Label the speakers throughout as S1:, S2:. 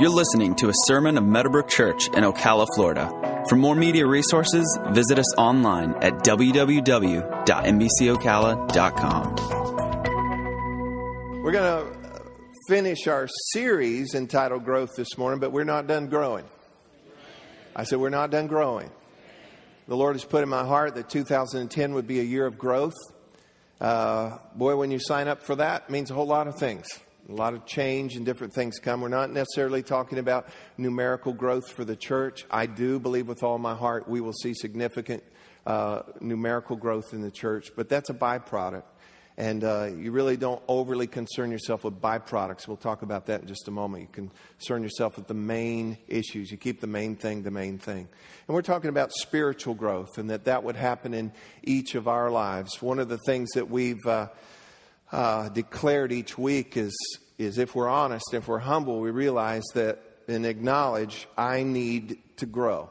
S1: You're listening to a sermon of Meadowbrook Church in Ocala, Florida. For more media resources, visit us online at www.mbcocala.com.
S2: We're going to finish our series entitled Growth this morning, but we're not done growing. I said, We're not done growing. The Lord has put in my heart that 2010 would be a year of growth. Uh, boy, when you sign up for that, means a whole lot of things. A lot of change and different things come. We're not necessarily talking about numerical growth for the church. I do believe with all my heart we will see significant uh, numerical growth in the church, but that's a byproduct. And uh, you really don't overly concern yourself with byproducts. We'll talk about that in just a moment. You concern yourself with the main issues. You keep the main thing the main thing. And we're talking about spiritual growth and that that would happen in each of our lives. One of the things that we've uh, uh, declared each week is, is if we're honest, if we're humble, we realize that and acknowledge I need to grow.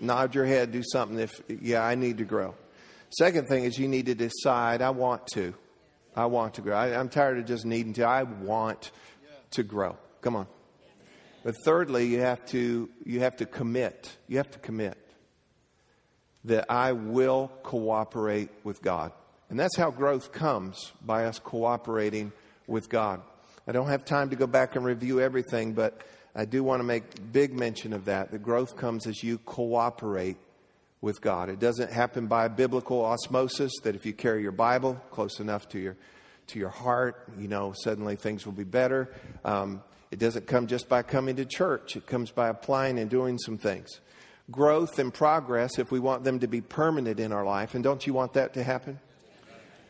S2: Nod your head, do something if, yeah, I need to grow. Second thing is you need to decide, I want to. I want to grow. I, am tired of just needing to. I want to grow. Come on. But thirdly, you have to you have to commit. You have to commit that I will cooperate with God. And that's how growth comes by us cooperating with God. I don't have time to go back and review everything, but I do want to make big mention of that. The growth comes as you cooperate with God. It doesn't happen by biblical osmosis that if you carry your Bible close enough to your to your heart, you know, suddenly things will be better. Um, it doesn't come just by coming to church. It comes by applying and doing some things. Growth and progress, if we want them to be permanent in our life, and don't you want that to happen?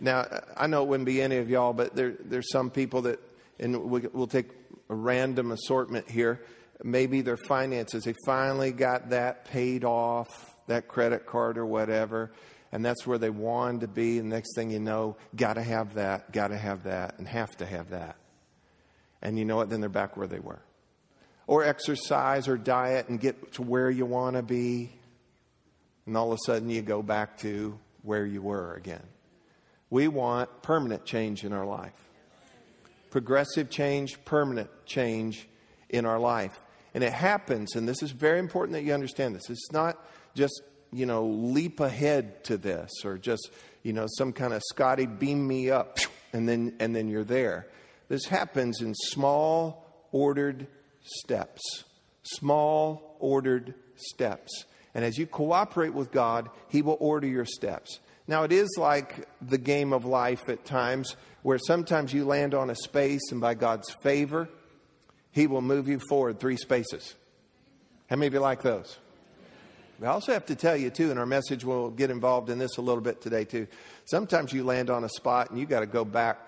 S2: Now, I know it wouldn't be any of y'all, but there, there's some people that, and we'll take a random assortment here. Maybe their finances, they finally got that paid off, that credit card or whatever, and that's where they wanted to be. And next thing you know, got to have that, got to have that, and have to have that. And you know what? Then they're back where they were. Or exercise or diet and get to where you want to be. And all of a sudden you go back to where you were again. We want permanent change in our life. Progressive change, permanent change in our life. And it happens, and this is very important that you understand this. It's not just, you know, leap ahead to this or just, you know, some kind of Scotty beam me up and then and then you're there. This happens in small ordered steps. Small ordered steps. And as you cooperate with God, He will order your steps. Now, it is like the game of life at times where sometimes you land on a space and by God's favor, He will move you forward three spaces. How many of you like those? We also have to tell you, too, and our message will get involved in this a little bit today, too. Sometimes you land on a spot and you got to go back.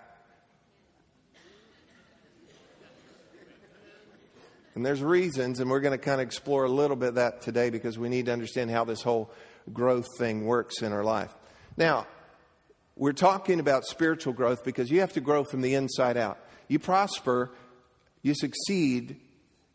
S2: And there's reasons, and we're going to kind of explore a little bit of that today because we need to understand how this whole growth thing works in our life. Now, we're talking about spiritual growth because you have to grow from the inside out. You prosper, you succeed,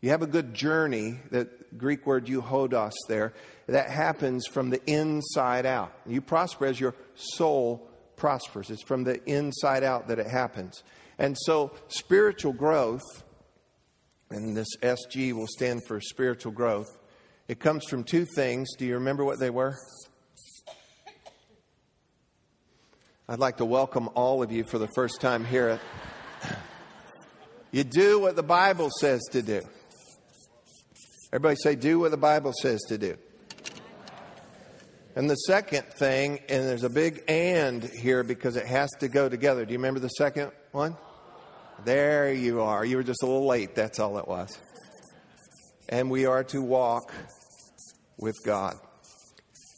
S2: you have a good journey, that Greek word euhodos there, that happens from the inside out. You prosper as your soul prospers. It's from the inside out that it happens. And so, spiritual growth, and this SG will stand for spiritual growth, it comes from two things. Do you remember what they were? I'd like to welcome all of you for the first time here. You do what the Bible says to do. Everybody say, do what the Bible says to do. And the second thing, and there's a big and here because it has to go together. Do you remember the second one? There you are. You were just a little late. That's all it was. And we are to walk with God.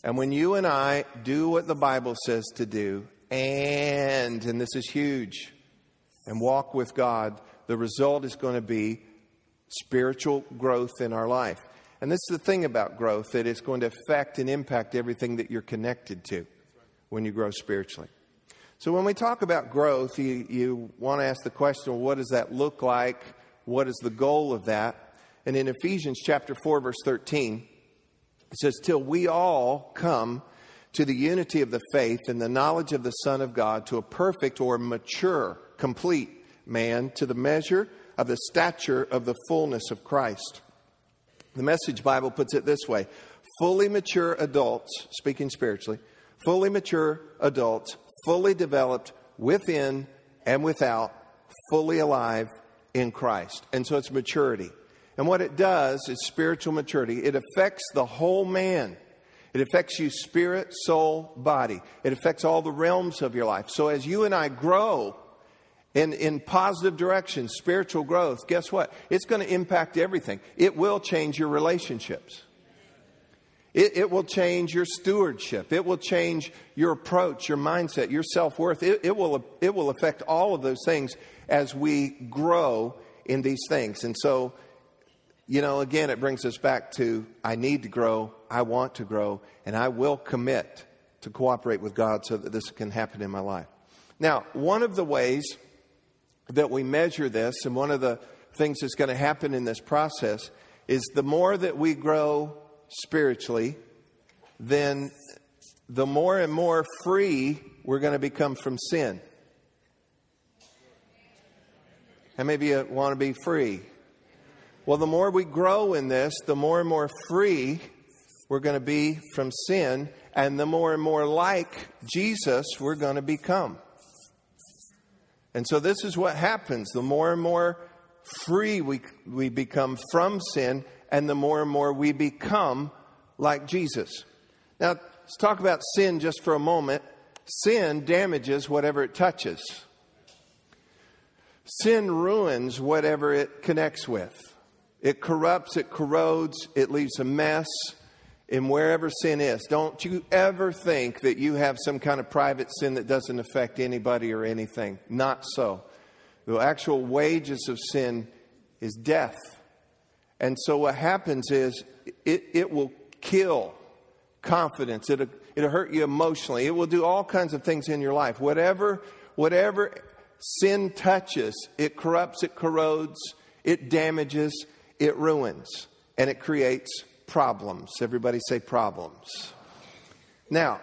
S2: And when you and I do what the Bible says to do, and, and this is huge, and walk with God, the result is going to be spiritual growth in our life. And this is the thing about growth that it's going to affect and impact everything that you're connected to when you grow spiritually. So when we talk about growth, you, you want to ask the question, well, what does that look like? What is the goal of that? And in Ephesians chapter 4, verse 13, it says, Till we all come to the unity of the faith and the knowledge of the Son of God, to a perfect or mature, complete man, to the measure of the stature of the fullness of Christ. The Message Bible puts it this way fully mature adults, speaking spiritually, fully mature adults, fully developed within and without, fully alive in Christ. And so it's maturity. And what it does is spiritual maturity. It affects the whole man. It affects you spirit, soul, body. It affects all the realms of your life. So as you and I grow in, in positive directions, spiritual growth, guess what? It's going to impact everything. It will change your relationships. It, it, will change your stewardship. It will change your approach, your mindset, your self worth. It, it, will, it will affect all of those things as we grow in these things. And so you know, again, it brings us back to I need to grow, I want to grow, and I will commit to cooperate with God so that this can happen in my life. Now, one of the ways that we measure this, and one of the things that's going to happen in this process, is the more that we grow spiritually, then the more and more free we're going to become from sin. Many of you want to be free? Well, the more we grow in this, the more and more free we're going to be from sin, and the more and more like Jesus we're going to become. And so, this is what happens the more and more free we, we become from sin, and the more and more we become like Jesus. Now, let's talk about sin just for a moment. Sin damages whatever it touches, sin ruins whatever it connects with. It corrupts, it corrodes, it leaves a mess in wherever sin is. Don't you ever think that you have some kind of private sin that doesn't affect anybody or anything. Not so. The actual wages of sin is death. And so what happens is it, it will kill confidence. It'll, it'll hurt you emotionally. It will do all kinds of things in your life. Whatever, whatever sin touches, it corrupts, it corrodes, it damages, it ruins and it creates problems. Everybody say problems. Now,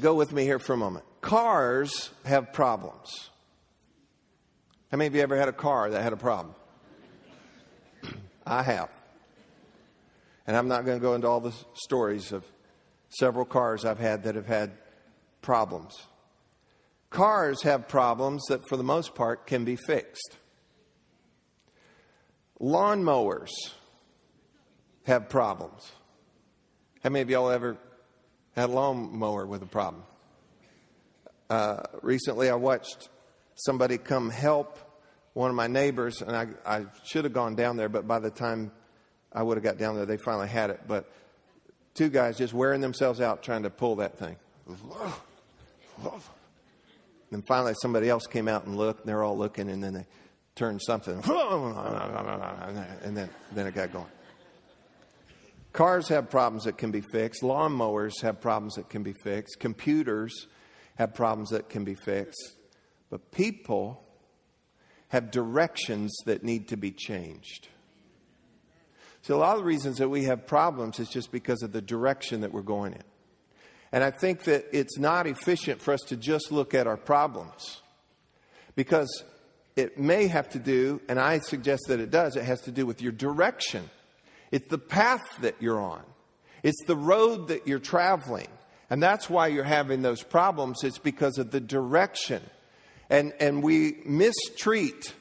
S2: go with me here for a moment. Cars have problems. How many of you ever had a car that had a problem? I have. And I'm not going to go into all the stories of several cars I've had that have had problems. Cars have problems that, for the most part, can be fixed. Lawnmowers have problems. How many of y'all ever had a lawnmower with a problem? Uh, recently, I watched somebody come help one of my neighbors, and I, I should have gone down there, but by the time I would have got down there, they finally had it. But two guys just wearing themselves out trying to pull that thing. And finally, somebody else came out and looked, and they're all looking, and then they turned something, and then, then it got going. Cars have problems that can be fixed. Lawnmowers have problems that can be fixed. Computers have problems that can be fixed. But people have directions that need to be changed. So, a lot of the reasons that we have problems is just because of the direction that we're going in. And I think that it's not efficient for us to just look at our problems because it may have to do, and I suggest that it does, it has to do with your direction. It's the path that you're on, it's the road that you're traveling. And that's why you're having those problems. It's because of the direction. And, and we mistreat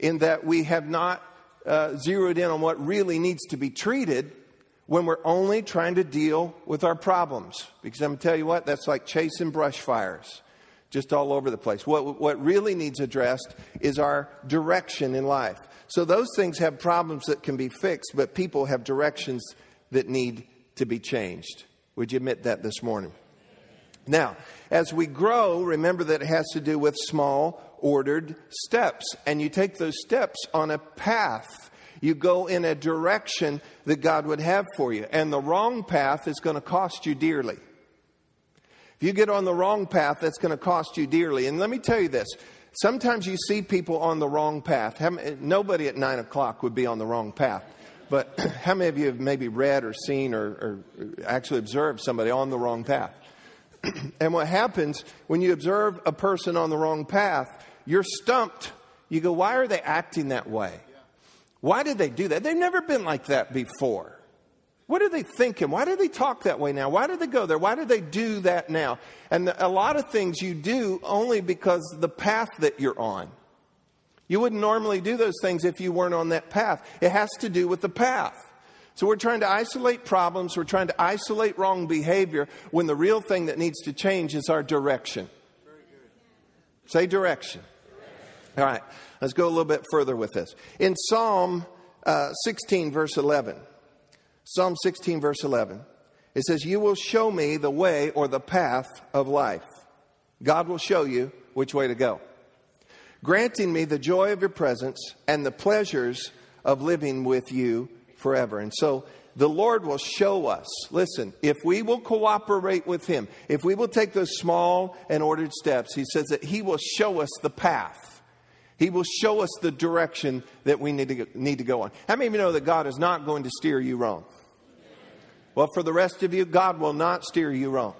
S2: in that we have not uh, zeroed in on what really needs to be treated when we're only trying to deal with our problems. Because I'm going to tell you what, that's like chasing brush fires just all over the place. What, what really needs addressed is our direction in life. So those things have problems that can be fixed, but people have directions that need to be changed. Would you admit that this morning? Now, as we grow, remember that it has to do with small, ordered steps. And you take those steps on a path. You go in a direction that God would have for you. And the wrong path is going to cost you dearly. If you get on the wrong path, that's going to cost you dearly. And let me tell you this sometimes you see people on the wrong path. Nobody at nine o'clock would be on the wrong path. But how many of you have maybe read or seen or, or actually observed somebody on the wrong path? and what happens when you observe a person on the wrong path, you're stumped you go, why are they acting that way? Why did they do that? They've never been like that before. What are they thinking? Why do they talk that way now? Why do they go there? Why do they do that now? And a lot of things you do only because the path that you're on. You wouldn't normally do those things if you weren't on that path. It has to do with the path. So we're trying to isolate problems, we're trying to isolate wrong behavior when the real thing that needs to change is our direction. Say direction. All right, let's go a little bit further with this. In Psalm uh, 16, verse 11, Psalm 16, verse 11, it says, You will show me the way or the path of life. God will show you which way to go, granting me the joy of your presence and the pleasures of living with you forever. And so the Lord will show us. Listen, if we will cooperate with Him, if we will take those small and ordered steps, He says that He will show us the path. He will show us the direction that we need to, need to go on. How many of you know that God is not going to steer you wrong? Well, for the rest of you, God will not steer you wrong.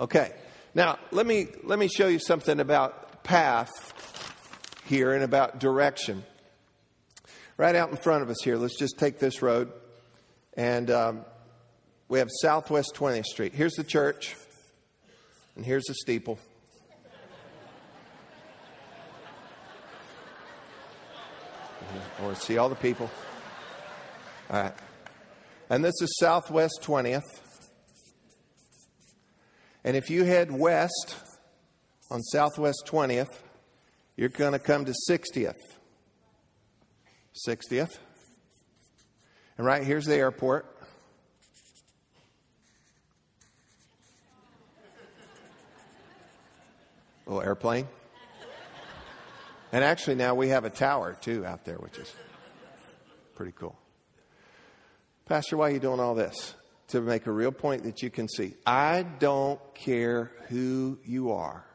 S2: Okay. Now, let me, let me show you something about path here and about direction. Right out in front of us here, let's just take this road. And um, we have Southwest 20th Street. Here's the church, and here's the steeple. I want to see all the people. All right. And this is Southwest 20th. And if you head west on Southwest 20th, you're going to come to 60th. 60th. And right here's the airport. Little airplane. And actually, now we have a tower too out there, which is pretty cool. Pastor, why are you doing all this? To make a real point that you can see. I don't care who you are.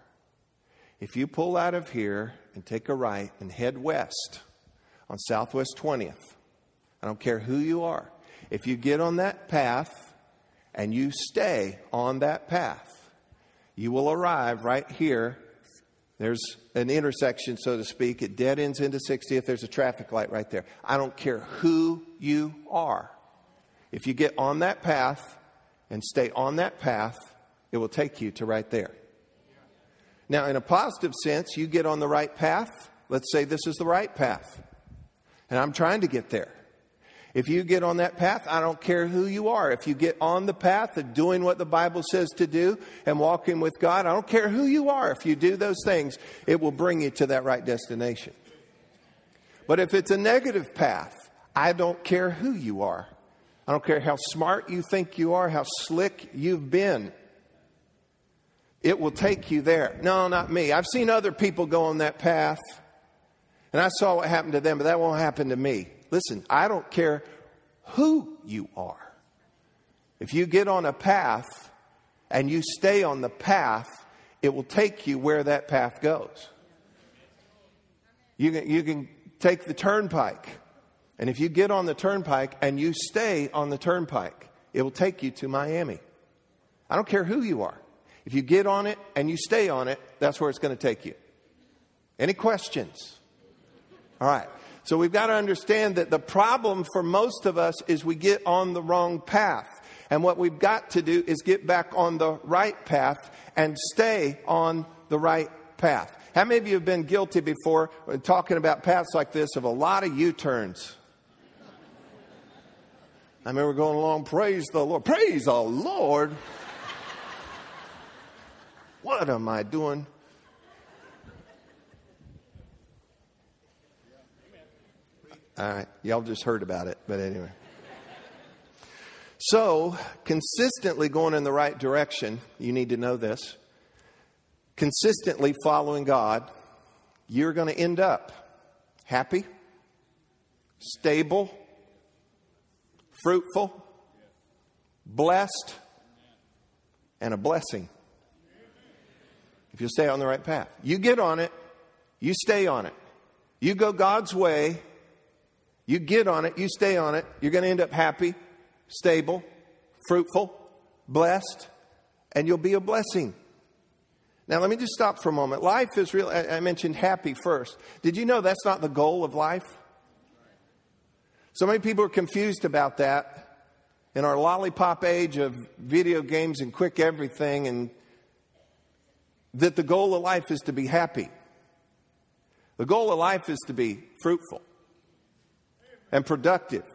S2: If you pull out of here and take a right and head west on Southwest 20th, I don't care who you are. If you get on that path and you stay on that path, you will arrive right here. There's an intersection, so to speak. It dead ends into 60th. There's a traffic light right there. I don't care who you are. If you get on that path and stay on that path, it will take you to right there. Now, in a positive sense, you get on the right path. Let's say this is the right path. And I'm trying to get there. If you get on that path, I don't care who you are. If you get on the path of doing what the Bible says to do and walking with God, I don't care who you are. If you do those things, it will bring you to that right destination. But if it's a negative path, I don't care who you are. I don't care how smart you think you are, how slick you've been. It will take you there. No, not me. I've seen other people go on that path, and I saw what happened to them, but that won't happen to me. Listen, I don't care who you are. If you get on a path and you stay on the path, it will take you where that path goes. You can, you can take the turnpike and if you get on the turnpike and you stay on the turnpike, it will take you to Miami. I don't care who you are. If you get on it and you stay on it, that's where it's going to take you. Any questions? All right. So we've got to understand that the problem for most of us is we get on the wrong path. And what we've got to do is get back on the right path and stay on the right path. How many of you have been guilty before uh, talking about paths like this of a lot of U turns? I remember going along, praise the Lord. Praise the Lord. What am I doing? All right, y'all just heard about it, but anyway. So, consistently going in the right direction, you need to know this. Consistently following God, you're going to end up happy, stable, fruitful, blessed, and a blessing. If you stay on the right path, you get on it, you stay on it. You go God's way, you get on it, you stay on it, you're going to end up happy, stable, fruitful, blessed, and you'll be a blessing. Now, let me just stop for a moment. Life is real. I mentioned happy first. Did you know that's not the goal of life? So many people are confused about that. In our lollipop age of video games and quick everything, and that the goal of life is to be happy. The goal of life is to be fruitful and productive.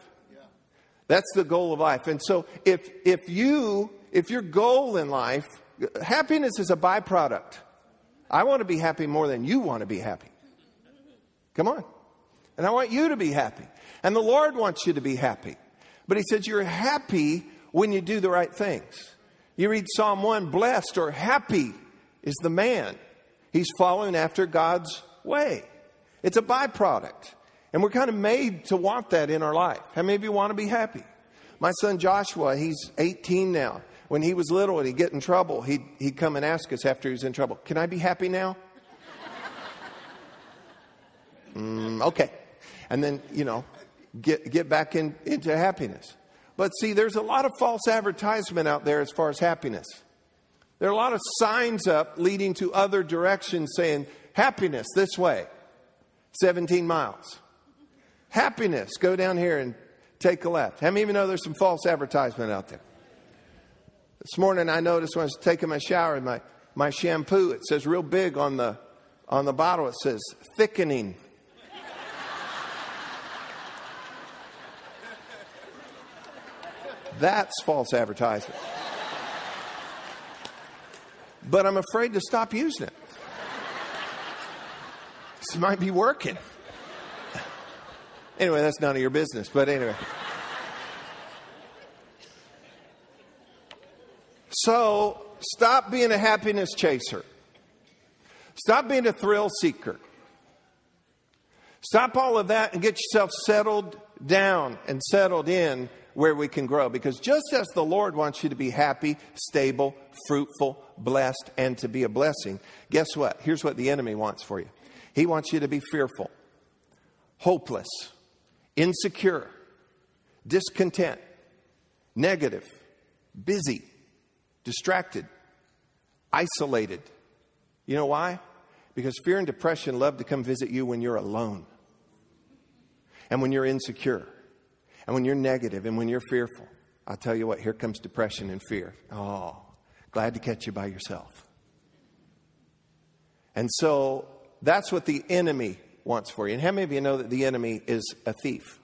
S2: That's the goal of life. And so if if you if your goal in life happiness is a byproduct. I want to be happy more than you want to be happy. Come on. And I want you to be happy. And the Lord wants you to be happy. But He says you're happy when you do the right things. You read Psalm 1 Blessed or happy is the man. He's following after God's way. It's a byproduct. And we're kind of made to want that in our life. How many of you want to be happy? My son Joshua, he's 18 now. When he was little and he'd get in trouble, he'd, he'd come and ask us after he was in trouble, Can I be happy now? mm, okay. And then, you know, get, get back in, into happiness. But see, there's a lot of false advertisement out there as far as happiness. There are a lot of signs up leading to other directions saying, happiness this way, 17 miles. Happiness, go down here and take a left. How many of you know there's some false advertisement out there? This morning I noticed when I was taking my shower, and my, my shampoo, it says real big on the, on the bottle, it says thickening. That's false advertisement. But I'm afraid to stop using it. This might be working. Anyway, that's none of your business, but anyway. So stop being a happiness chaser. Stop being a thrill seeker. Stop all of that and get yourself settled down and settled in where we can grow. Because just as the Lord wants you to be happy, stable, fruitful, blessed, and to be a blessing, guess what? Here's what the enemy wants for you He wants you to be fearful, hopeless, insecure, discontent, negative, busy, distracted, isolated. You know why? Because fear and depression love to come visit you when you're alone, and when you're insecure, and when you're negative, and when you're fearful. I'll tell you what, here comes depression and fear. Oh, glad to catch you by yourself. And so that's what the enemy wants for you. And how many of you know that the enemy is a thief?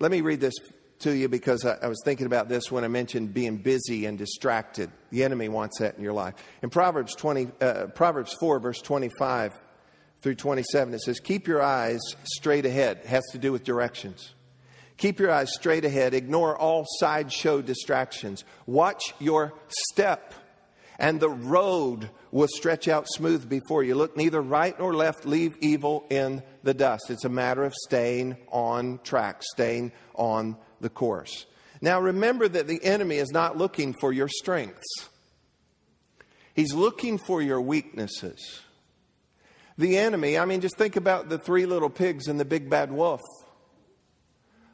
S2: Let me read this to you because I, I, was thinking about this when I mentioned being busy and distracted. The enemy wants that in your life. In Proverbs 20, uh, Proverbs 4, verse 25 through 27, it says, "Keep your eyes straight ahead." It has to do with directions. Keep your eyes straight ahead. Ignore all sideshow distractions. Watch your step, and the road will stretch out smooth before you. Look neither right nor left. Leave evil in the dust. It's a matter of staying on track, staying on the course. Now remember that the enemy is not looking for your strengths, he's looking for your weaknesses. The enemy, I mean, just think about the three little pigs and the big bad wolf.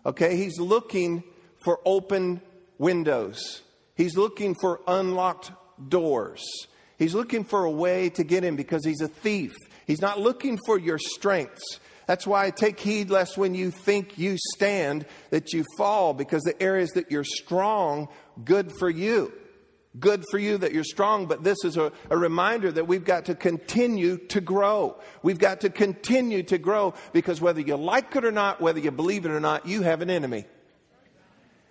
S2: Okay, he's looking for open windows. He's looking for unlocked doors. He's looking for a way to get in because he's a thief. He's not looking for your strengths. That's why take heed lest when you think you stand that you fall, because the areas that you're strong, good for you. Good for you that you're strong, but this is a, a, reminder that we've got to continue to grow. We've got to continue to grow because whether you like it or not, whether you believe it or not, you have an enemy.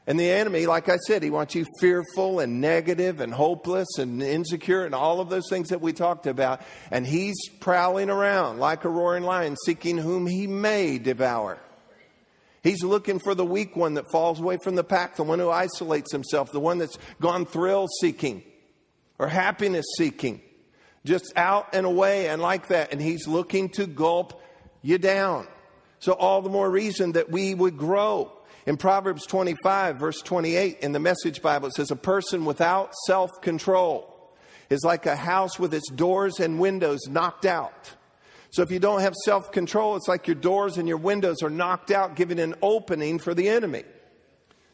S2: And the enemy, like I said, he wants you fearful and negative and hopeless and insecure and all of those things that we talked about. And he's prowling around like a roaring lion, seeking whom he may devour. He's looking for the weak one that falls away from the pack, the one who isolates himself, the one that's gone thrill seeking or happiness seeking, just out and away and like that. And he's looking to gulp you down. So, all the more reason that we would grow in Proverbs 25, verse 28, in the Message Bible, it says, A person without self control is like a house with its doors and windows knocked out. So if you don't have self control, it's like your doors and your windows are knocked out, giving an opening for the enemy.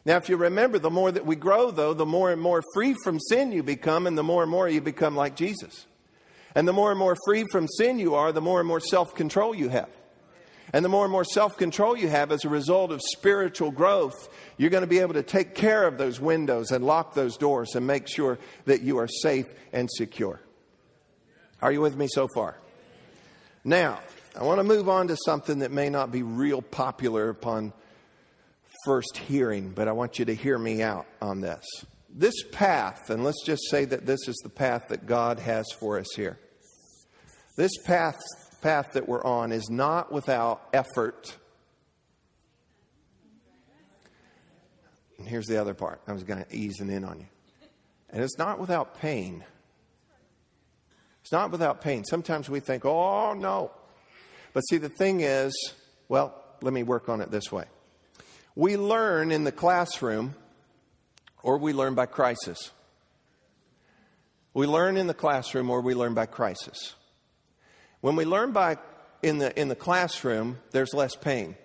S2: Now, if you remember, the more that we grow, though, the more and more free from sin you become, and the more and more you become like Jesus. And the more and more free from sin you are, the more and more self control you have. And the more and more self control you have as a result of spiritual growth, you're going to be able to take care of those windows and lock those doors and make sure that you are safe and secure. Are you with me so far? Now, I want to move on to something that may not be real popular upon first hearing, but I want you to hear me out on this. This path, and let's just say that this is the path that God has for us here. This path, path that we're on is not without effort. And here's the other part. I was going to ease in on you. And it's not without pain. It's not without pain. Sometimes we think, oh, no. But see, the thing is, well, let me work on it this way. We learn in the classroom or we learn by crisis. We learn in the classroom or we learn by crisis. When we learn by in the in the classroom, there's less pain.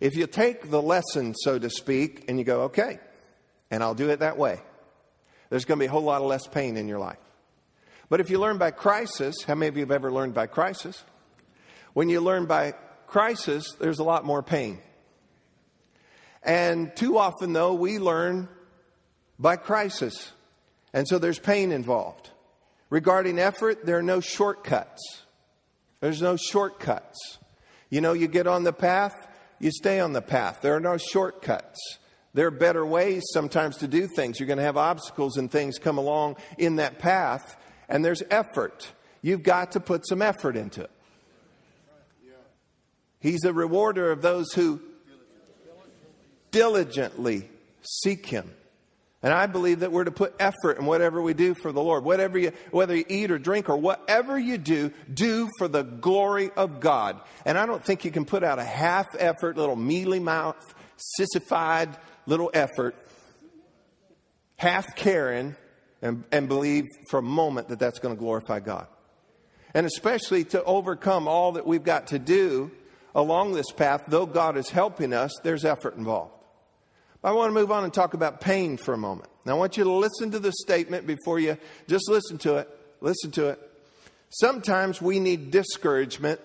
S2: If you take the lesson, so to speak, and you go, okay, and I'll do it that way, there's going to be a whole lot of less pain in your life. But if you learn by crisis, how many of you have ever learned by crisis? When you learn by crisis, there's a lot more pain. And too often, though, we learn by crisis. And so there's pain involved. Regarding effort, there are no shortcuts. There's no shortcuts. You know, you get on the path, you stay on the path. There are no shortcuts. There are better ways sometimes to do things. You're going to have obstacles and things come along in that path, and there's effort. You've got to put some effort into it. He's a rewarder of those who diligently seek Him. And I believe that we're to put effort in whatever we do for the Lord. Whatever you, whether you eat or drink or whatever you do, do for the glory of God. And I don't think you can put out a half effort, little mealy mouth, sissified little effort, half caring, and, and believe for a moment that that's going to glorify God. And especially to overcome all that we've got to do along this path, though God is helping us, there's effort involved. I want to move on and talk about pain for a moment. Now, I want you to listen to the statement before you just listen to it. Listen to it. Sometimes we need discouragement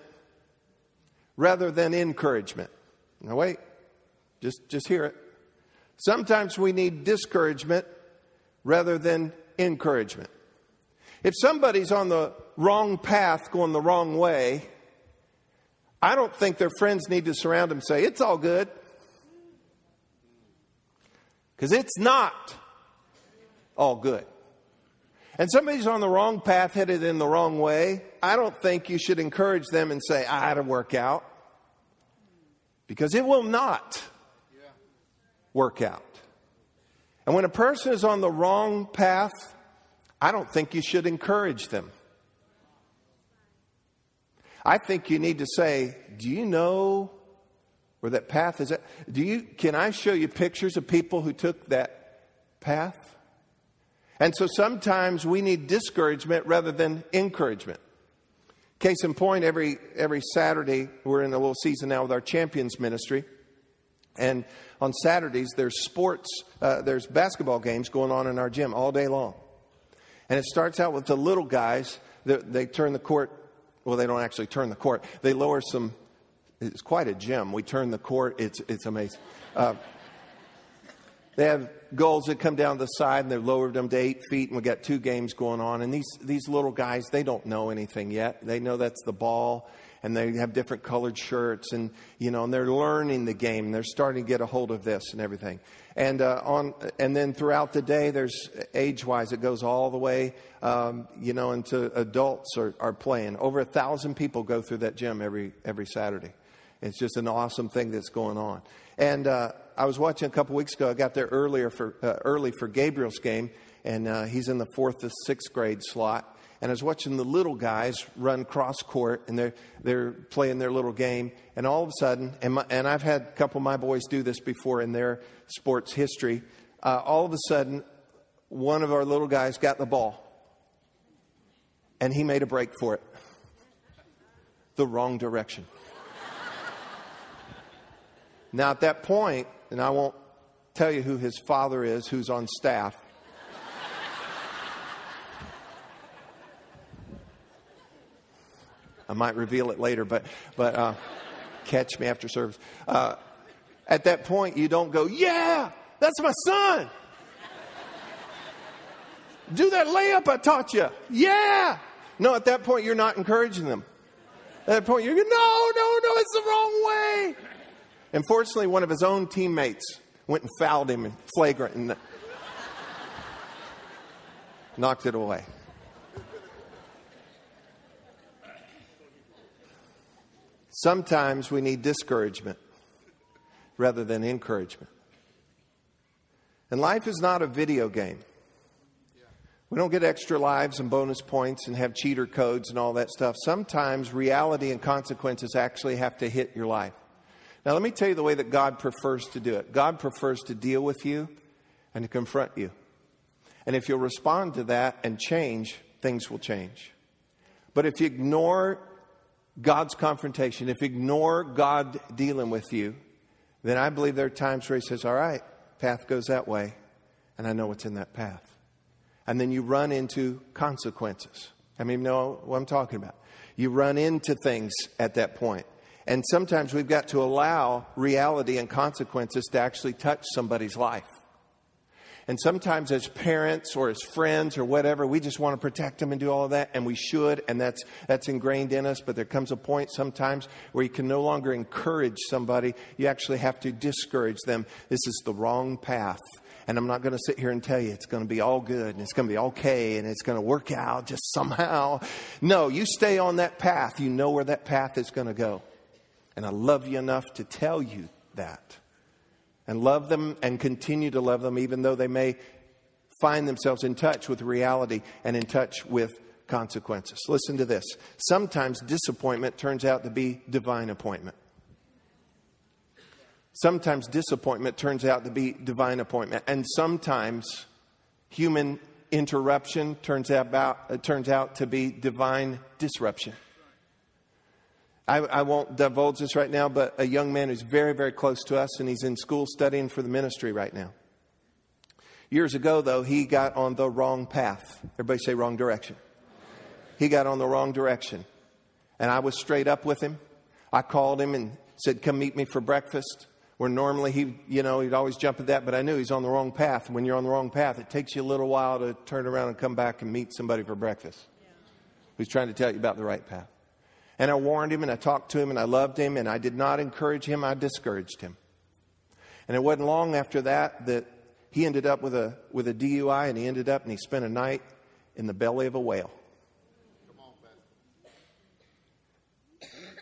S2: rather than encouragement. Now, wait, just, just hear it. Sometimes we need discouragement rather than encouragement. If somebody's on the wrong path, going the wrong way, I don't think their friends need to surround them and say, It's all good. Because it's not all good. And somebody's on the wrong path, headed in the wrong way. I don't think you should encourage them and say, I had to work out. Because it will not work out. And when a person is on the wrong path, I don't think you should encourage them. I think you need to say, Do you know where that path is at. Do you, can I show you pictures of people who took that path? And so sometimes we need discouragement rather than encouragement. Case in point, every, every Saturday, we're in a little season now with our champions ministry. And on Saturdays, there's sports, uh, there's basketball games going on in our gym all day long. And it starts out with the little guys. They, they turn the court, well, they don't actually turn the court. They lower some it's quite a gym. We turn the court, it's, it's amazing. Uh, they have goals that come down the side and they've lowered them to eight feet, and we got two games going on. And these, these little guys, they don't know anything yet. They know that's the ball, and they have different colored shirts, and you know, and they're learning the game. They're starting to get a hold of this and everything. And uh, on, and then throughout the day, there's age-wise, it goes all the way, um, you know, into adults are, are playing. Over a thousand people go through that gym every every Saturday. It's just an awesome thing that's going on. And uh, I was watching a couple weeks ago. I got there earlier for uh, early for Gabriel's game, and uh, he's in the fourth to sixth grade slot. And I was watching the little guys run cross court, and they're they're playing their little game. And all of a sudden, and, my, and I've had a couple of my boys do this before in their sports history. Uh, all of a sudden, one of our little guys got the ball, and he made a break for it, the wrong direction. Now, at that point, and I won't tell you who his father is, who's on staff. I might reveal it later, but, but uh, catch me after service. Uh, at that point, you don't go, Yeah, that's my son. Do that layup I taught you. Yeah. No, at that point, you're not encouraging them. At that point, you're going, No, no, no, it's the wrong way. And fortunately, one of his own teammates went and fouled him in flagrant and knocked it away. Sometimes we need discouragement rather than encouragement. And life is not a video game. We don't get extra lives and bonus points and have cheater codes and all that stuff. Sometimes reality and consequences actually have to hit your life. Now, let me tell you the way that God prefers to do it God prefers to deal with you and to confront you. And if you'll respond to that and change, things will change. But if you ignore God's confrontation, if ignore God dealing with you, then I believe there are times where He says, All right, path goes that way, and I know what's in that path. And then you run into consequences. I mean, know what I'm talking about. You run into things at that point. And sometimes we've got to allow reality and consequences to actually touch somebody's life. And sometimes, as parents or as friends or whatever, we just want to protect them and do all of that, and we should, and that's, that's ingrained in us. But there comes a point sometimes where you can no longer encourage somebody, you actually have to discourage them. This is the wrong path. And I'm not going to sit here and tell you it's going to be all good and it's going to be okay and it's going to work out just somehow. No, you stay on that path. You know where that path is going to go. And I love you enough to tell you that and love them and continue to love them, even though they may find themselves in touch with reality and in touch with consequences. Listen to this. Sometimes disappointment turns out to be divine appointment. Sometimes disappointment turns out to be divine appointment. And sometimes human interruption turns out, about, uh, turns out to be divine disruption. I, I, won't divulge this right now, but a young man who's very, very close to us, and he's in school studying for the ministry right now. Years ago, though, he got on the wrong path. Everybody say wrong direction. He got on the wrong direction. And I was straight up with him. I called him and said, Come meet me for breakfast. Where normally he, you know, he'd always jump at that, but I knew he's on the wrong path. When you're on the wrong path, it takes you a little while to turn around and come back and meet somebody for breakfast who's trying to tell you about the right path. And I warned him and I talked to him and I loved him and I did not encourage him, I discouraged him. And it wasn't long after that that he ended up with a, with a DUI and he ended up and he spent a night in the belly of a whale.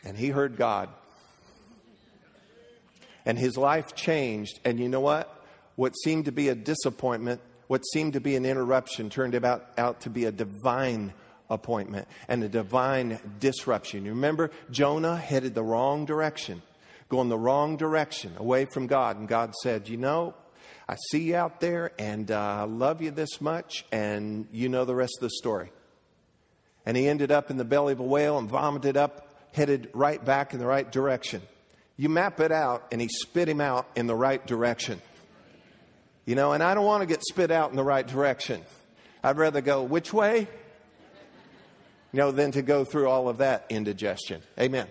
S2: And he heard God. And his life changed. And you know what? What seemed to be a disappointment, what seemed to be an interruption, turned about, out to be a divine appointment and a divine disruption. You remember, Jonah headed the wrong direction, going the wrong direction, away from God. And God said, You know, I see you out there and uh, I love you this much, and you know the rest of the story. And he ended up in the belly of a whale and vomited up, headed right back in the right direction. You map it out, and he spit him out in the right direction. You know, and I don't want to get spit out in the right direction. I'd rather go, which way? You know, than to go through all of that indigestion. Amen.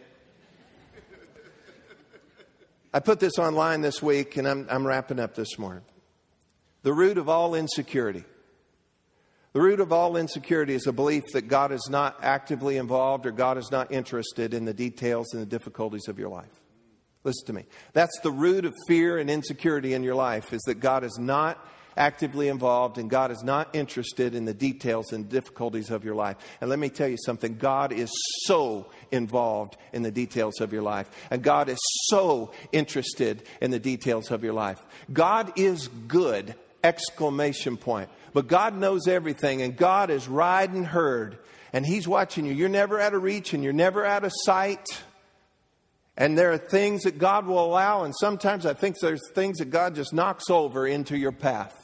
S2: I put this online this week, and I'm, I'm wrapping up this morning. The root of all insecurity. The root of all insecurity is a belief that God is not actively involved or God is not interested in the details and the difficulties of your life. Listen to me. That's the root of fear and insecurity in your life is that God is not actively involved and God is not interested in the details and difficulties of your life. And let me tell you something God is so involved in the details of your life, and God is so interested in the details of your life. God is good! Exclamation point. But God knows everything, and God is riding herd, and He's watching you. You're never out of reach, and you're never out of sight. And there are things that God will allow, and sometimes I think there's things that God just knocks over into your path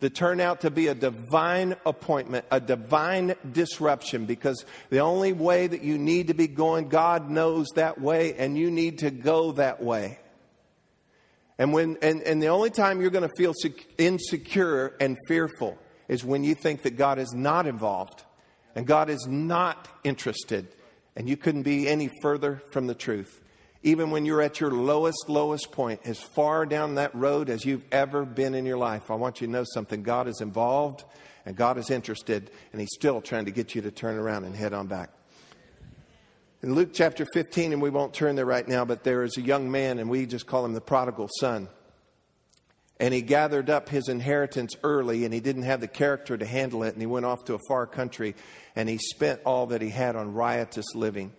S2: that turn out to be a divine appointment, a divine disruption, because the only way that you need to be going, God knows that way, and you need to go that way. And, when, and, and the only time you're going to feel sec- insecure and fearful is when you think that God is not involved and God is not interested. And you couldn't be any further from the truth. Even when you're at your lowest, lowest point, as far down that road as you've ever been in your life, I want you to know something. God is involved and God is interested, and He's still trying to get you to turn around and head on back. In Luke chapter 15, and we won't turn there right now, but there is a young man, and we just call him the prodigal son. And he gathered up his inheritance early, and he didn't have the character to handle it, and he went off to a far country, and he spent all that he had on riotous living.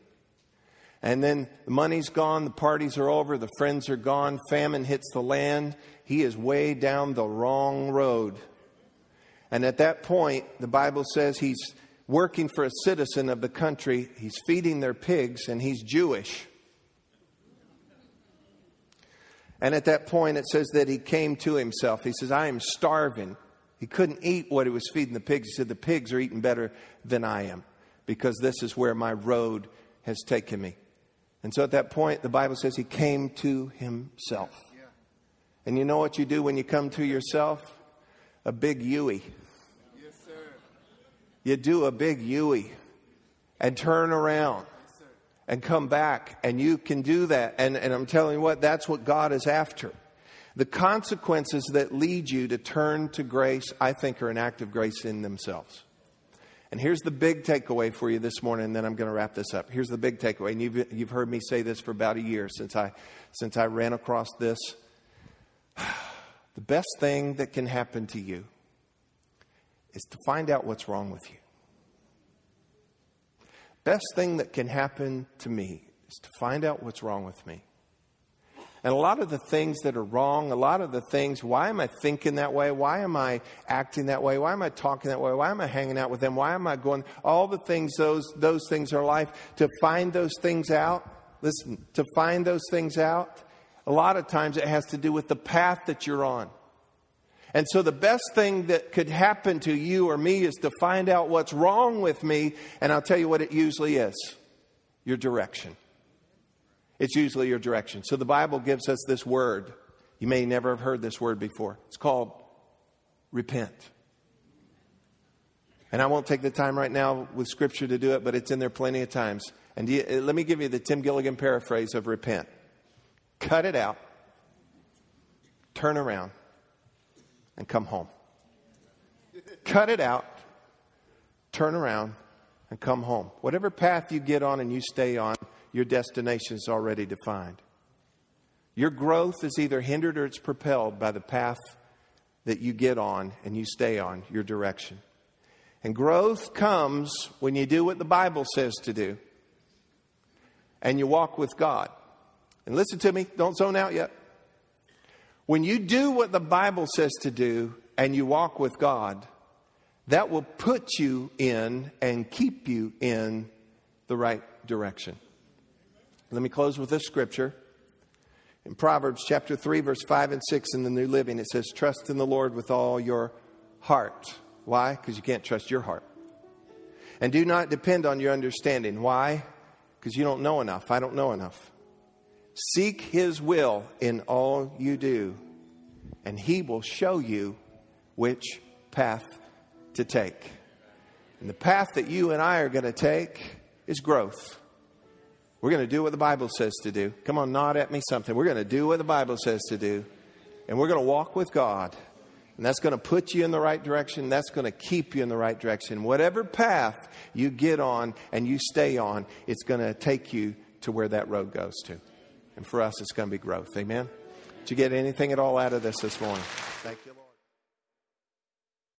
S2: And then the money's gone, the parties are over, the friends are gone, famine hits the land. He is way down the wrong road. And at that point, the Bible says he's working for a citizen of the country. He's feeding their pigs, and he's Jewish. And at that point, it says that he came to himself. He says, I am starving. He couldn't eat what he was feeding the pigs. He said, The pigs are eating better than I am because this is where my road has taken me. And so at that point, the Bible says he came to himself. And you know what you do when you come to yourself? A big Yui you do a big Yui and turn around and come back. And you can do that. And, and I'm telling you what, that's what God is after. The consequences that lead you to turn to grace, I think, are an act of grace in themselves. And here's the big takeaway for you this morning, and then I'm going to wrap this up. Here's the big takeaway, and you've, you've heard me say this for about a year since I, since I ran across this. The best thing that can happen to you is to find out what's wrong with you. Best thing that can happen to me is to find out what's wrong with me. And a lot of the things that are wrong, a lot of the things, why am I thinking that way? Why am I acting that way? Why am I talking that way? Why am I hanging out with them? Why am I going? All the things, those, those things are life. To find those things out, listen, to find those things out, a lot of times it has to do with the path that you're on. And so, the best thing that could happen to you or me is to find out what's wrong with me. And I'll tell you what it usually is your direction. It's usually your direction. So, the Bible gives us this word. You may never have heard this word before. It's called repent. And I won't take the time right now with Scripture to do it, but it's in there plenty of times. And you, uh, let me give you the Tim Gilligan paraphrase of repent cut it out, turn around and come home. Cut it out, turn around, and come home. Whatever path you get on and you stay on, your destination is already defined. Your growth is either hindered or it's propelled by the path that you get on and you stay on, your direction. And growth comes when you do what the Bible says to do and you walk with God. And listen to me, don't zone out yet. When you do what the Bible says to do and you walk with God, that will put you in and keep you in the right direction. Let me close with this scripture. In Proverbs chapter 3, verse 5 and 6 in the New Living, it says, Trust in the Lord with all your heart. Why? Because you can't trust your heart. And do not depend on your understanding. Why? Because you don't know enough. I don't know enough. Seek His will in all you do, and He will show you which path to take. And the path that you and I are going to take is growth. We're going to do what the Bible says to do. Come on, nod at me something. We're going to do what the Bible says to do, and we're going to walk with God. And that's going to put you in the right direction. That's going to keep you in the right direction. Whatever path you get on and you stay on, it's going to take you to where that road goes to. And for us, it's going to be growth. Amen? Did you get anything at all out of this this morning? Thank you, Lord.